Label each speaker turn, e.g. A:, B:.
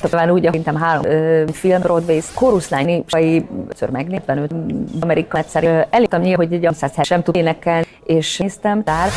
A: talán úgy, akintem három ö, film, Broadway, koruszlányi vagy ször megnéztem őt, Amerika egyszer. Elégtem nyilván, hogy egy 100 sem tud énekelni, és néztem, tár.